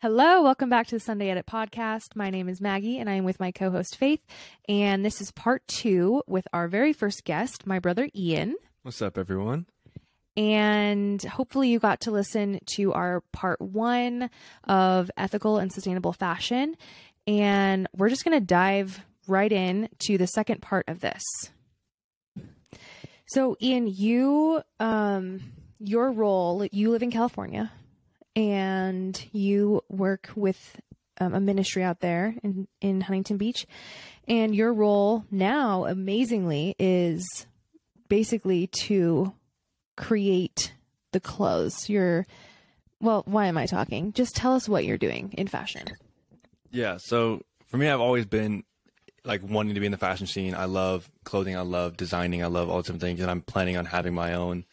Hello, welcome back to the Sunday Edit podcast. My name is Maggie and I am with my co host Faith. And this is part two with our very first guest, my brother Ian. What's up, everyone? And hopefully, you got to listen to our part one of ethical and sustainable fashion. And we're just going to dive right in to the second part of this. So, Ian, you, um, your role, you live in California and you work with um, a ministry out there in, in Huntington Beach. And your role now, amazingly, is basically to create the clothes. You're, well, why am I talking? Just tell us what you're doing in fashion. Yeah. So for me, I've always been like wanting to be in the fashion scene. I love clothing. I love designing. I love all different things. And I'm planning on having my own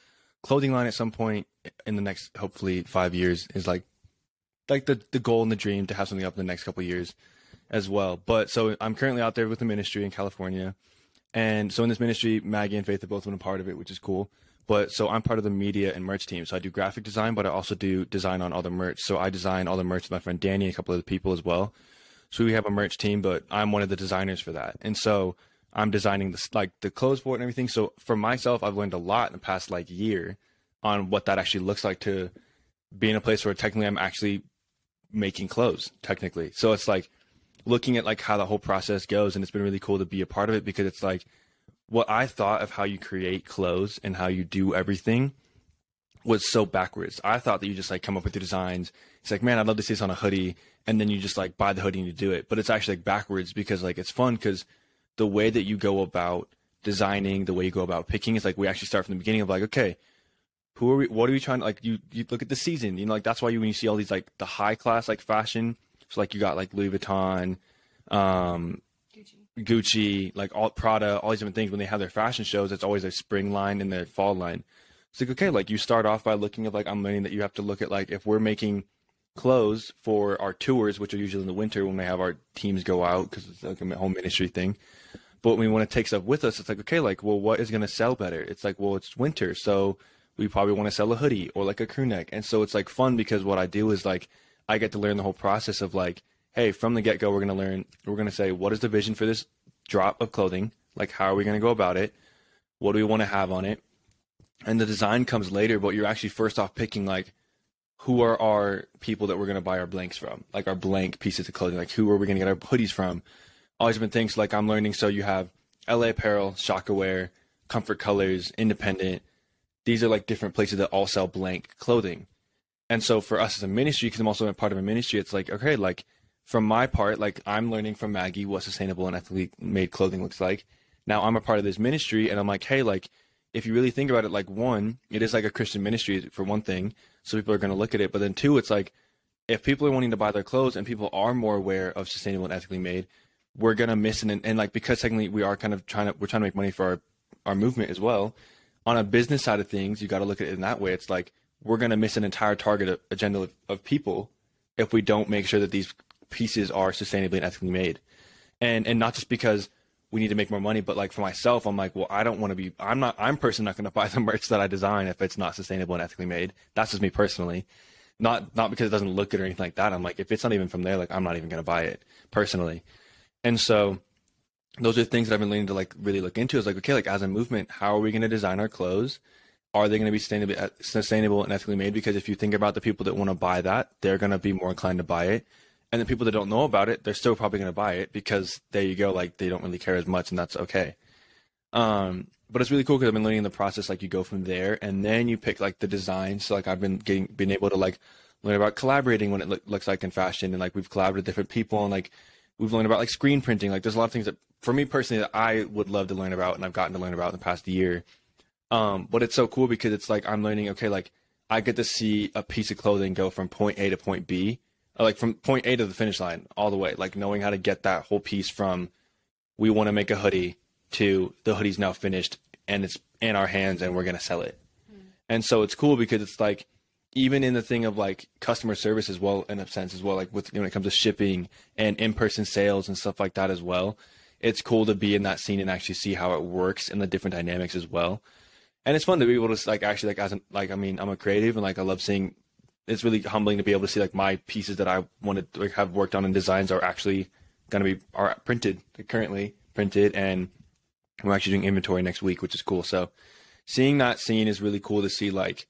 clothing line at some point in the next, hopefully five years is like, like the, the goal and the dream to have something up in the next couple years as well. But so I'm currently out there with the ministry in California. And so in this ministry, Maggie and Faith have both been a part of it, which is cool. But so I'm part of the media and merch team. So I do graphic design, but I also do design on all the merch. So I design all the merch with my friend Danny and a couple other people as well. So we have a merch team, but I'm one of the designers for that. And so I'm designing the like the clothes for it and everything. So for myself, I've learned a lot in the past like year on what that actually looks like to be in a place where technically I'm actually making clothes technically. So it's like looking at like how the whole process goes and it's been really cool to be a part of it because it's like what I thought of how you create clothes and how you do everything was so backwards. I thought that you just like come up with your designs. It's like, man, I'd love to see this on a hoodie, and then you just like buy the hoodie and you do it. But it's actually like backwards because like it's fun because the way that you go about designing, the way you go about picking is like we actually start from the beginning of like, okay, who are we? What are we trying to like? You you look at the season, you know, like that's why you when you see all these like the high class like fashion, so like you got like Louis Vuitton, um, Gucci, like all Prada, all these different things. When they have their fashion shows, it's always a spring line and their fall line. It's like okay, like you start off by looking at like I'm learning that you have to look at like if we're making clothes for our tours, which are usually in the winter when we have our teams go out because it's like a home ministry thing. But when we want to take stuff with us, it's like okay, like well, what is going to sell better? It's like well, it's winter, so we probably want to sell a hoodie or like a crew neck, and so it's like fun because what I do is like I get to learn the whole process of like hey, from the get go, we're going to learn, we're going to say, what is the vision for this drop of clothing? Like, how are we going to go about it? What do we want to have on it? And the design comes later, but you're actually first off picking, like, who are our people that we're going to buy our blanks from? Like, our blank pieces of clothing. Like, who are we going to get our hoodies from? These different things. Like, I'm learning. So you have LA Apparel, Shaka Wear, Comfort Colors, Independent. These are like different places that all sell blank clothing. And so for us as a ministry, because I'm also a part of a ministry, it's like, okay, like, from my part, like I'm learning from Maggie what sustainable and ethically made clothing looks like. Now I'm a part of this ministry and I'm like, hey, like if you really think about it, like one, it is like a Christian ministry for one thing. So people are going to look at it. But then two, it's like if people are wanting to buy their clothes and people are more aware of sustainable and ethically made, we're going to miss an, and like, because technically we are kind of trying to, we're trying to make money for our, our movement as well. On a business side of things, you got to look at it in that way. It's like we're going to miss an entire target agenda of, of people if we don't make sure that these pieces are sustainably and ethically made. And and not just because we need to make more money, but like for myself, I'm like, well, I don't want to be. I'm not. I'm personally not going to buy the merch that I design if it's not sustainable and ethically made. That's just me personally. Not not because it doesn't look good or anything like that. I'm like, if it's not even from there, like I'm not even going to buy it personally. And so those are things that I've been leaning to like really look into. Is like, okay, like as a movement, how are we going to design our clothes? Are they going to be sustainable, uh, sustainable and ethically made? Because if you think about the people that want to buy that, they're going to be more inclined to buy it and the people that don't know about it, they're still probably going to buy it because there you go, like they don't really care as much, and that's okay. Um, but it's really cool because I've been learning the process. Like you go from there, and then you pick like the designs. So like I've been getting, being able to like learn about collaborating when it lo- looks like in fashion, and like we've collaborated with different people, and like we've learned about like screen printing. Like there's a lot of things that for me personally that I would love to learn about, and I've gotten to learn about in the past year. Um, but it's so cool because it's like I'm learning. Okay, like I get to see a piece of clothing go from point A to point B like from point A to the finish line all the way, like knowing how to get that whole piece from we want to make a hoodie to the hoodie's now finished and it's in our hands and we're going to sell it. Mm. And so it's cool because it's like even in the thing of like customer service as well in a sense as well like with when it comes to shipping and in-person sales and stuff like that as well. It's cool to be in that scene and actually see how it works and the different dynamics as well. And it's fun to be able to like actually like as an, like I mean I'm a creative and like I love seeing it's really humbling to be able to see like my pieces that I wanted to like, have worked on and designs are actually going to be are printed currently printed and we're actually doing inventory next week, which is cool. So seeing that scene is really cool to see like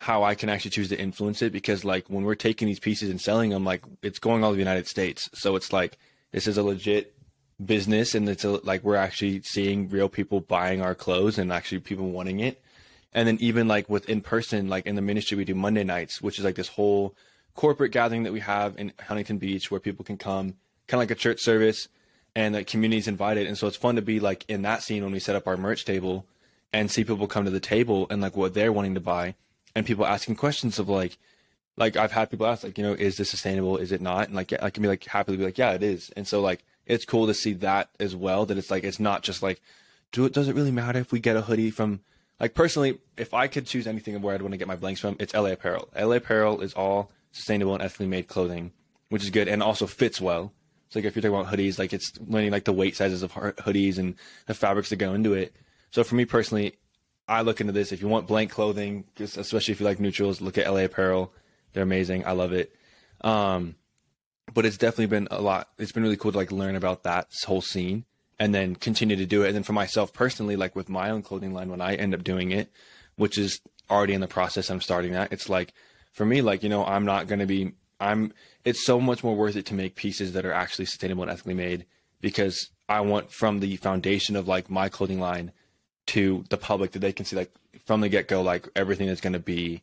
how I can actually choose to influence it because like when we're taking these pieces and selling them, like it's going all over the United States. So it's like this is a legit business and it's a, like we're actually seeing real people buying our clothes and actually people wanting it. And then even like with in person, like in the ministry, we do Monday nights, which is like this whole corporate gathering that we have in Huntington Beach where people can come, kind of like a church service, and the community's invited. And so it's fun to be like in that scene when we set up our merch table and see people come to the table and like what they're wanting to buy and people asking questions of like, like I've had people ask like, you know, is this sustainable? Is it not? And like, I can be like happily be like, yeah, it is. And so like, it's cool to see that as well. That it's like, it's not just like, do it, does it really matter if we get a hoodie from like personally, if I could choose anything of where I'd want to get my blanks from, it's LA Apparel. LA Apparel is all sustainable and ethically made clothing, which is good and also fits well. So like if you're talking about hoodies, like it's learning like the weight sizes of hoodies and the fabrics that go into it. So for me personally, I look into this. If you want blank clothing, just especially if you like neutrals, look at LA Apparel. They're amazing. I love it. Um, but it's definitely been a lot. It's been really cool to like learn about that whole scene and then continue to do it. And then for myself personally, like with my own clothing line, when I end up doing it, which is already in the process, I'm starting that. It's like for me, like you know, I'm not going to be. I'm. It's so much more worth it to make pieces that are actually sustainable and ethically made because I want from the foundation of like my clothing line to the public that they can see like from the get go, like everything is going to be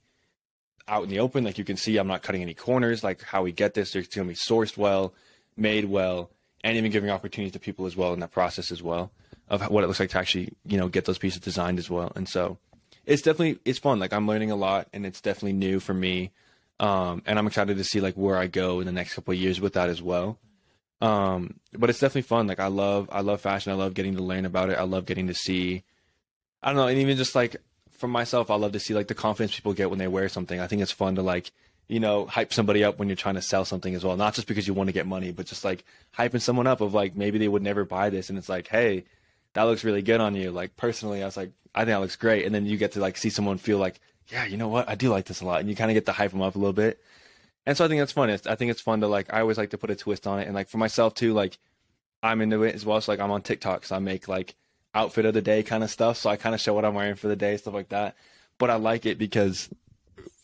out in the open. Like you can see, I'm not cutting any corners. Like how we get this, it's going to be sourced well, made well, and even giving opportunities to people as well in that process as well of what it looks like to actually you know get those pieces designed as well. And so it's definitely it's fun. Like i'm learning a lot and it's definitely new for me. Um, and i'm excited to see like where i go in the next couple of years with that as well. Um, but it's definitely fun. Like i love i love fashion. I love getting to learn about it. I love getting to see i don't know and even just like for myself i love to see like the confidence people get when they wear something. I think it's fun to like you know, hype somebody up when you're trying to sell something as well. Not just because you want to get money, but just like hyping someone up of like maybe they would never buy this and it's like, hey, that looks really good on you. Like personally, I was like, I think that looks great. And then you get to like see someone feel like, yeah, you know what? I do like this a lot. And you kind of get to hype them up a little bit. And so I think that's fun. I think it's fun to like, I always like to put a twist on it. And like for myself too, like I'm into it as well. So like I'm on TikTok. So I make like outfit of the day kind of stuff. So I kind of show what I'm wearing for the day, stuff like that. But I like it because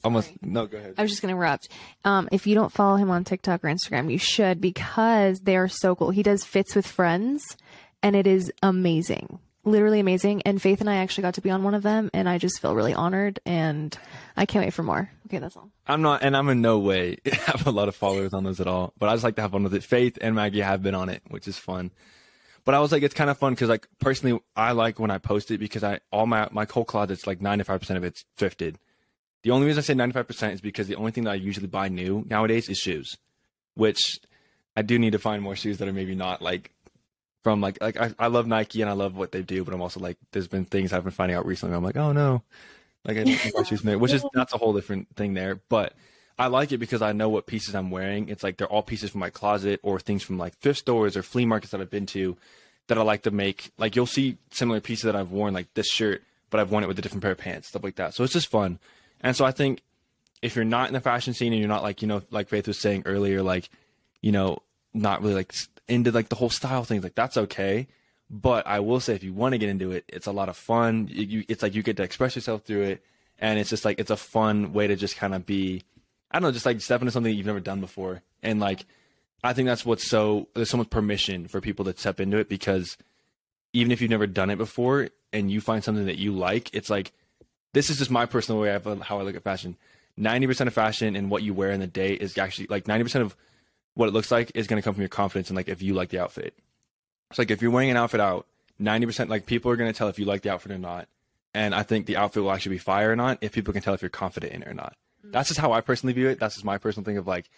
almost no go ahead. I was just going to interrupt um, if you don't follow him on tiktok or instagram you should because they are so cool. He does fits with friends and it is amazing literally amazing. And faith and i actually got to be on one of them and i just feel really honored and i can't wait for more. Okay that's all. I'm not and i'm in no way have a lot of followers on those at all but i just like to have fun with it. Faith and maggie have been on it which is fun. But I was like, it's kind of fun because like personally, I like when I post it because I all my my whole closet's like ninety five percent of it's thrifted, the only reason I say 95% is because the only thing that I usually buy new nowadays is shoes, which I do need to find more shoes that are maybe not like from like like I, I love Nike and I love what they do, but I'm also like there's been things I've been finding out recently. I'm like, oh no, like I my shoes, which is that's a whole different thing there. But I like it because I know what pieces I'm wearing. It's like they're all pieces from my closet or things from like thrift stores or flea markets that I've been to that I like to make. Like you'll see similar pieces that I've worn, like this shirt, but I've worn it with a different pair of pants, stuff like that. So it's just fun. And so I think if you're not in the fashion scene and you're not like, you know, like Faith was saying earlier, like, you know, not really like into like the whole style thing, like that's okay. But I will say, if you want to get into it, it's a lot of fun. You, it's like you get to express yourself through it, and it's just like it's a fun way to just kind of be, I don't know, just like step into something you've never done before. And like, I think that's what's so there's so much permission for people to step into it because even if you've never done it before and you find something that you like, it's like this is just my personal way of how I look at fashion. 90% of fashion and what you wear in the day is actually like 90% of what it looks like is going to come from your confidence and like if you like the outfit. It's like if you're wearing an outfit out, 90% like people are going to tell if you like the outfit or not. And I think the outfit will actually be fire or not if people can tell if you're confident in it or not. Mm-hmm. That's just how I personally view it. That's just my personal thing of like,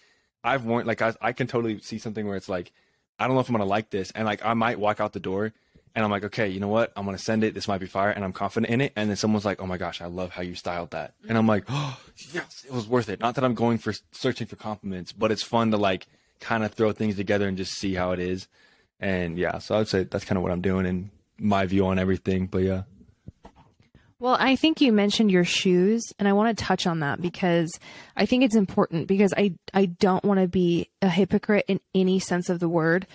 I've worn, like, I, I can totally see something where it's like, I don't know if I'm going to like this. And like, I might walk out the door and I'm like, okay, you know what? I'm gonna send it. This might be fire, and I'm confident in it. And then someone's like, oh my gosh, I love how you styled that, and I'm like, oh yes, it was worth it. Not that I'm going for searching for compliments, but it's fun to like kind of throw things together and just see how it is. And yeah, so I'd say that's kind of what I'm doing and my view on everything. But yeah. Well, I think you mentioned your shoes, and I want to touch on that because I think it's important because I I don't want to be a hypocrite in any sense of the word,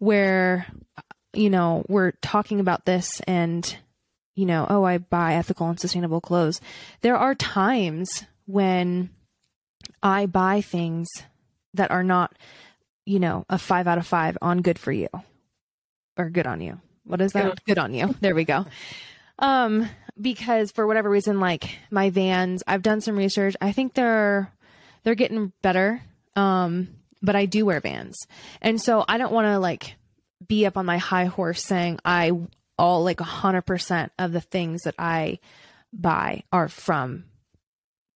where you know we're talking about this and you know oh I buy ethical and sustainable clothes. There are times when I buy things that are not you know a five out of five on good for you or good on you. What is that? Good. Good on you. There we go. Um, because for whatever reason, like my vans, I've done some research. I think they're they're getting better. Um, but I do wear vans, and so I don't want to like be up on my high horse saying I all like a hundred percent of the things that I buy are from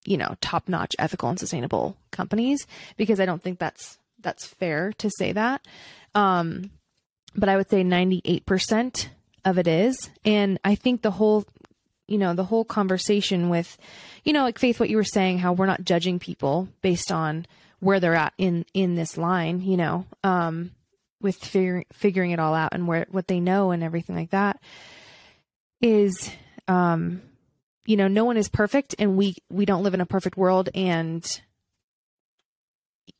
you know top notch ethical and sustainable companies because I don't think that's that's fair to say that. Um, but I would say ninety eight percent of it is, and I think the whole you know the whole conversation with you know like faith what you were saying how we're not judging people based on where they're at in in this line you know um with figuring figuring it all out and where what they know and everything like that is um you know no one is perfect and we we don't live in a perfect world and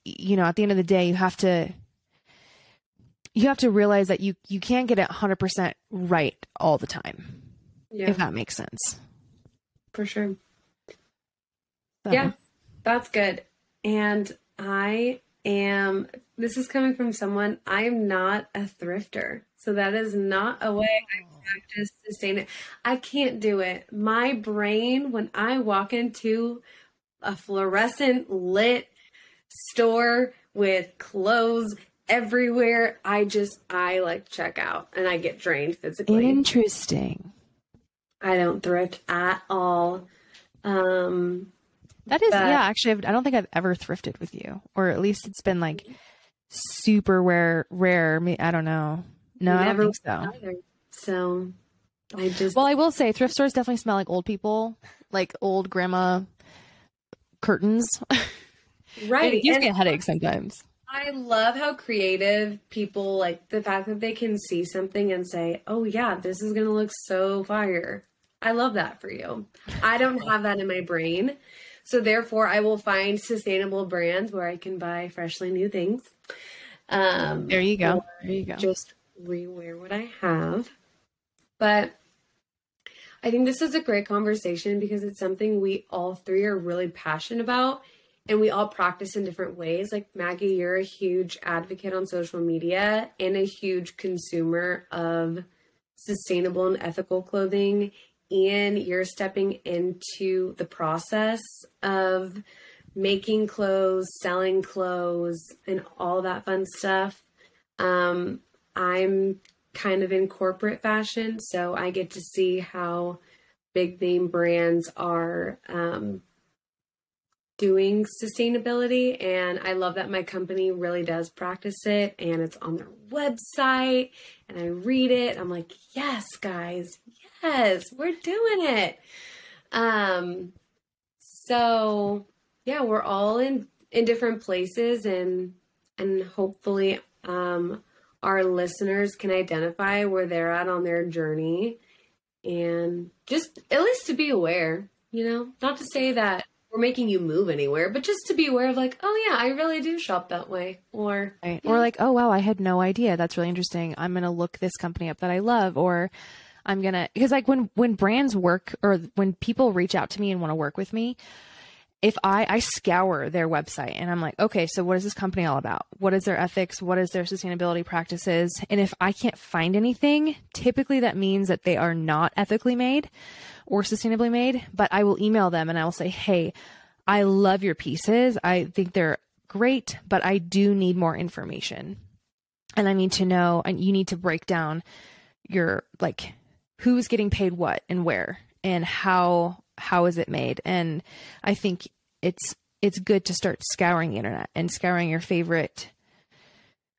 you know at the end of the day you have to you have to realize that you you can't get it 100% right all the time Yeah, if that makes sense for sure. So- Yeah, that's good. And I am, this is coming from someone, I am not a thrifter. So that is not a way I practice sustain it. I can't do it. My brain, when I walk into a fluorescent lit store with clothes everywhere, I just, I like check out and I get drained physically. Interesting. I don't thrift at all. Um, That is, But- yeah. Actually, I've- I don't think I've ever thrifted with you, or at least it's been like super rare. Rare. I don't know. No, I Never don't think so. either. So I just Well, I will say thrift stores definitely smell like old people, like old grandma curtains. right. it gives and me a headache sometimes. I love how creative people like the fact that they can see something and say, "Oh yeah, this is gonna look so fire." I love that for you. I don't have that in my brain, so therefore I will find sustainable brands where I can buy freshly new things. Um, There you go. There you go. just rewear what I have. But I think this is a great conversation because it's something we all three are really passionate about and we all practice in different ways. Like Maggie, you're a huge advocate on social media and a huge consumer of sustainable and ethical clothing. And you're stepping into the process of making clothes, selling clothes, and all that fun stuff. Um, I'm kind of in corporate fashion, so I get to see how big name brands are um, doing sustainability. And I love that my company really does practice it and it's on their website. And I read it. I'm like, yes, guys, yes, we're doing it. Um, so yeah, we're all in in different places and and hopefully um our listeners can identify where they're at on their journey and just at least to be aware, you know, not to say that we're making you move anywhere, but just to be aware of like, oh yeah, I really do shop that way. Or Right. Yeah. Or like, oh wow, I had no idea. That's really interesting. I'm gonna look this company up that I love, or I'm gonna because like when when brands work or when people reach out to me and want to work with me, if I I scour their website and I'm like, okay, so what is this company all about? What is their ethics? What is their sustainability practices? And if I can't find anything, typically that means that they are not ethically made or sustainably made. But I will email them and I will say, hey, I love your pieces. I think they're great, but I do need more information. And I need to know, and you need to break down your like who's getting paid what and where and how how is it made. And I think it's it's good to start scouring the internet and scouring your favorite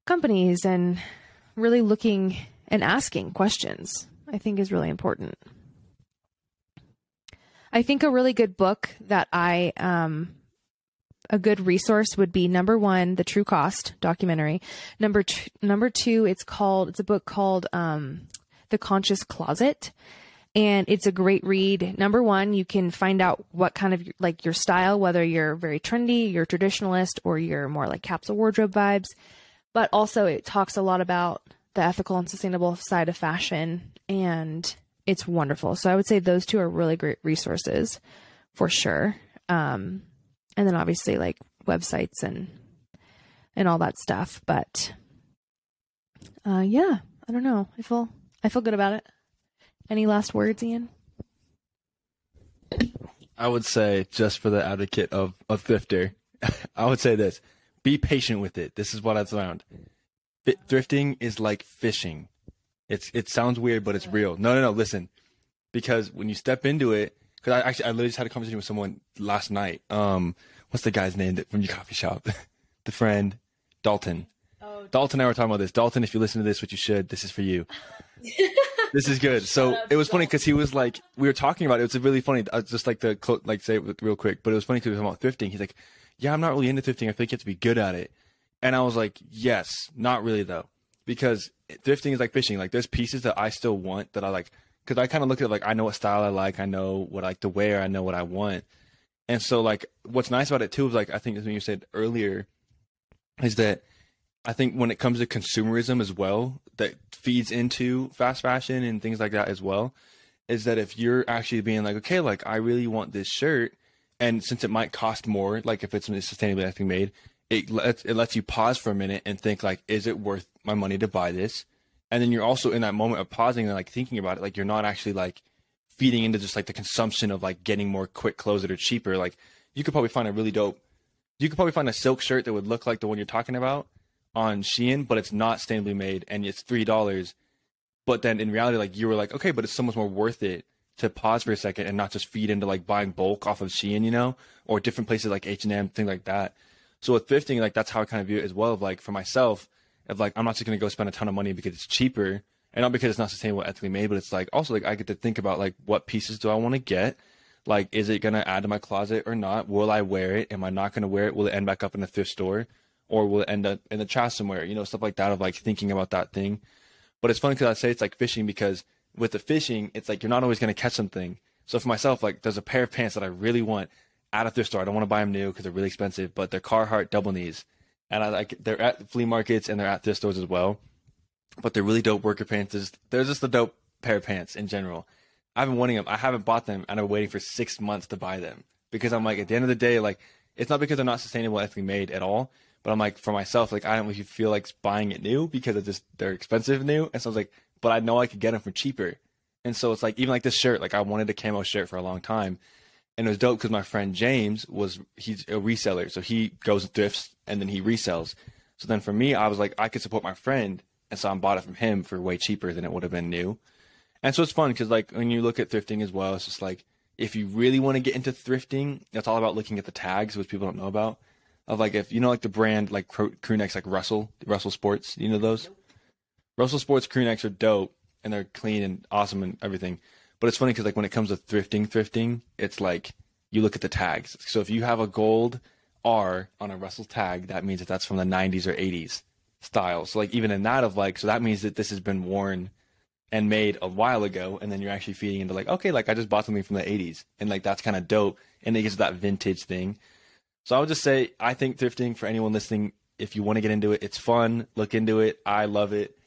companies and really looking and asking questions. I think is really important. I think a really good book that I um a good resource would be number one, the True Cost documentary. Number t- number two, it's called it's a book called um, The Conscious Closet, and it's a great read. Number one, you can find out what kind of like your style, whether you're very trendy, you're traditionalist, or you're more like capsule wardrobe vibes. But also, it talks a lot about the ethical and sustainable side of fashion, and it's wonderful. So I would say those two are really great resources for sure. Um, and then obviously like websites and and all that stuff. But uh, yeah, I don't know. I feel I feel good about it. Any last words, Ian? I would say, just for the advocate of a thrifter, I would say this: be patient with it. This is what I've found. Thrifting is like fishing. It's it sounds weird, but it's real. No, no, no. Listen, because when you step into it, because I actually I literally just had a conversation with someone last night. Um, what's the guy's name that, from your coffee shop? the friend Dalton. Dalton and I were talking about this. Dalton, if you listen to this, which you should, this is for you. this is good. So it was funny because he was like, we were talking about it. It was really funny. I just like to like say it real quick, but it was funny because we were talking about thrifting. He's like, yeah, I'm not really into thrifting. I think you have to be good at it. And I was like, yes, not really though, because thrifting is like fishing. Like there's pieces that I still want that I like, because I kind of look at it like I know what style I like, I know what I like to wear, I know what I want. And so like what's nice about it too is like I think as you said earlier, is that I think when it comes to consumerism as well, that feeds into fast fashion and things like that as well, is that if you're actually being like, okay, like I really want this shirt, and since it might cost more, like if it's sustainably I made, it lets it lets you pause for a minute and think like, is it worth my money to buy this? And then you're also in that moment of pausing and like thinking about it, like you're not actually like feeding into just like the consumption of like getting more quick clothes that are cheaper. Like you could probably find a really dope, you could probably find a silk shirt that would look like the one you're talking about on Shein, but it's not sustainably made and it's three dollars. But then in reality, like you were like, okay, but it's so much more worth it to pause for a second and not just feed into like buying bulk off of Shein, you know, or different places like H and M, things like that. So with thrifting, like that's how I kind of view it as well. Of like for myself, of like I'm not just gonna go spend a ton of money because it's cheaper and not because it's not sustainable, ethically made, but it's like also like I get to think about like what pieces do I want to get. Like, is it gonna add to my closet or not? Will I wear it? Am I not gonna wear it? Will it end back up in a thrift store? Or will end up in the trash somewhere? You know, stuff like that of like thinking about that thing. But it's funny because I say it's like fishing because with the fishing, it's like you're not always going to catch something. So for myself, like there's a pair of pants that I really want at a thrift store. I don't want to buy them new because they're really expensive, but they're Carhartt double knees, and I like they're at flea markets and they're at thrift stores as well. But they're really dope worker pants. They're just a dope pair of pants in general. I've been wanting them. I haven't bought them, and I'm waiting for six months to buy them because I'm like, at the end of the day, like it's not because they're not sustainable, ethically made at all. But I'm like, for myself, like I don't really feel like buying it new because it's just they're expensive new. And so I was like, but I know I could get them for cheaper. And so it's like even like this shirt, like I wanted a camo shirt for a long time, and it was dope because my friend James was he's a reseller, so he goes and thrifts and then he resells. So then for me, I was like, I could support my friend, and so I bought it from him for way cheaper than it would have been new. And so it's fun because like when you look at thrifting as well, it's just like if you really want to get into thrifting, it's all about looking at the tags, which people don't know about of like if you know like the brand like crew, necks like Russell Russell Sports, you know those. Russell Sports crew necks are dope and they're clean and awesome and everything. But it's funny because like when it comes to thrifting, thrifting, it's like you look at the tags. So if you have a gold R on a Russell tag, that means that that's from the 90s or 80s style. So like even in that of like, so that means that this has been worn and made a while ago, and then you're actually feeding into like, okay, like I just bought something from the 80s, and like that's kind of dope, and it gives that vintage thing. So I would just say I think thrifting for anyone listening, if you want to get into it, it's fun. Look into it. I love it.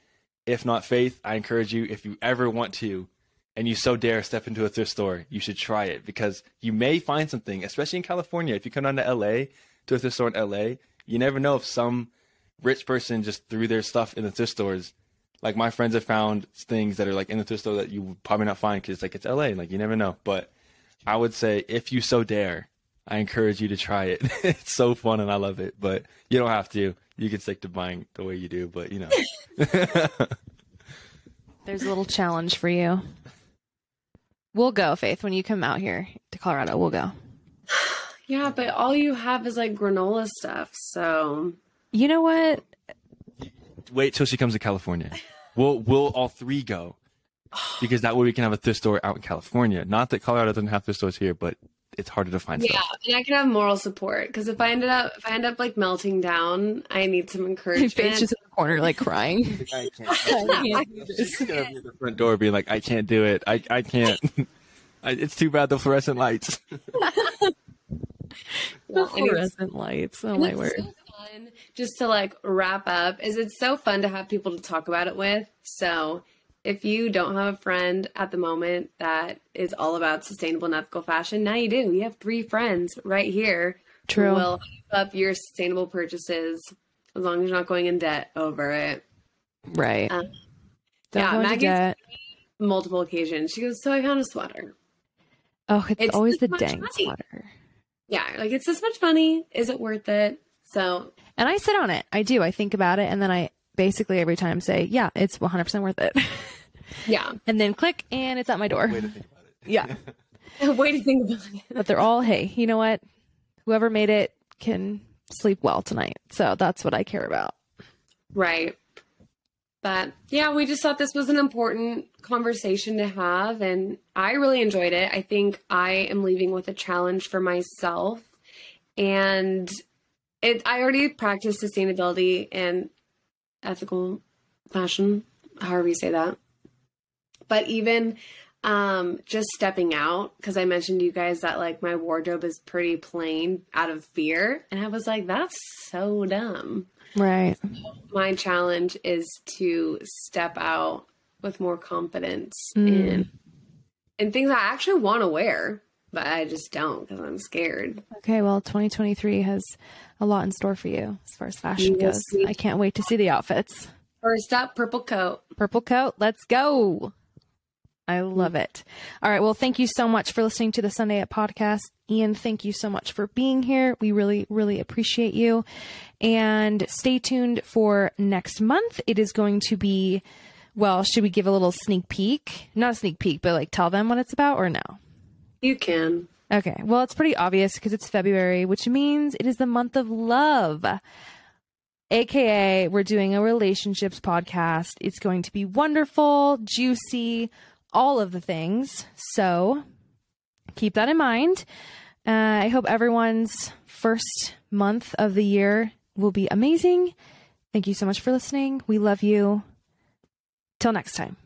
If not faith, I encourage you if you ever want to and you so dare step into a thrift store, you should try it because you may find something, especially in California. If you come down to LA to a thrift store in LA, you never know if some rich person just threw their stuff in the thrift stores. Like my friends have found things that are like in the thrift store that you probably not find because like it's LA. Like you never know. But I would say if you so dare, I encourage you to try it. it's so fun and I love it, but you don't have to. You can stick to buying the way you do, but you know. There's a little challenge for you. We'll go, Faith, when you come out here to Colorado. We'll go. Yeah, but all you have is like granola stuff. So, you know what? Wait till she comes to California. We'll we'll all three go because that way we can have a thrift store out in California. Not that Colorado doesn't have thrift stores here, but it's harder to find Yeah, stuff. and I can have moral support because if I ended up if I end up like melting down, I need some Faith encouragement. just in the corner, like crying. I can't. I She's gonna be at the front door being like, I can't do it. I, I can't. I, it's too bad the fluorescent lights. Well, and it's- Fluorescent lights. Oh my word. so fun just to like wrap up is it's so fun to have people to talk about it with. So if you don't have a friend at the moment that is all about sustainable and ethical fashion, now you do. You have three friends right here True. who will up your sustainable purchases as long as you're not going in debt over it. Right. Um, yeah, Maggie's-. Multiple occasions. She goes, So I found a sweater. Oh, it's, It's always the dang money. sweater. Yeah, like it's this much money. Is it worth it? So And I sit on it. I do. I think about it, and then I basically every time say, "Yeah, it's 100 percent worth it," yeah. and then click, and it's at my door. Way to think about it. Yeah. Way to think about it. but they're all, hey, you know what? Whoever made it can sleep well tonight. So that's what I care about. Right. But yeah, we just thought this was an important conversation to have. And I really enjoyed it. I think I am leaving with a challenge for myself. And it, I already practice sustainability and ethical fashion, however you say that. But even um, just stepping out, because I mentioned to you guys that like my wardrobe is pretty plain out of fear. And I was like, that's so dumb Right. my challenge is to step out with more confidence Mm. in in things I actually want to wear, but I just don't because I'm scared. Okay. Well, 2023 has a lot in store for you as far as fashion goes. I can't wait to see the outfits. First up, purple coat. Purple coat. Let's go. I love mm. it. All right. Well, thank you so much for listening to the Sunday Edit podcast. Ian, thank you so much for being here. We really, really appreciate you. And stay tuned for next month. It is going to be, well, should we give a little sneak peek? Not a sneak peek, but like tell them what it's about or no? You can. Okay. Well, it's pretty obvious because it's February, which means it is the month of love. AKA, we're doing a relationships podcast. It's going to be wonderful, juicy, all of the things. So keep that in mind. Uh, I hope everyone's first month of the year will be amazing. Thank you so much for listening. We love you. Till next time.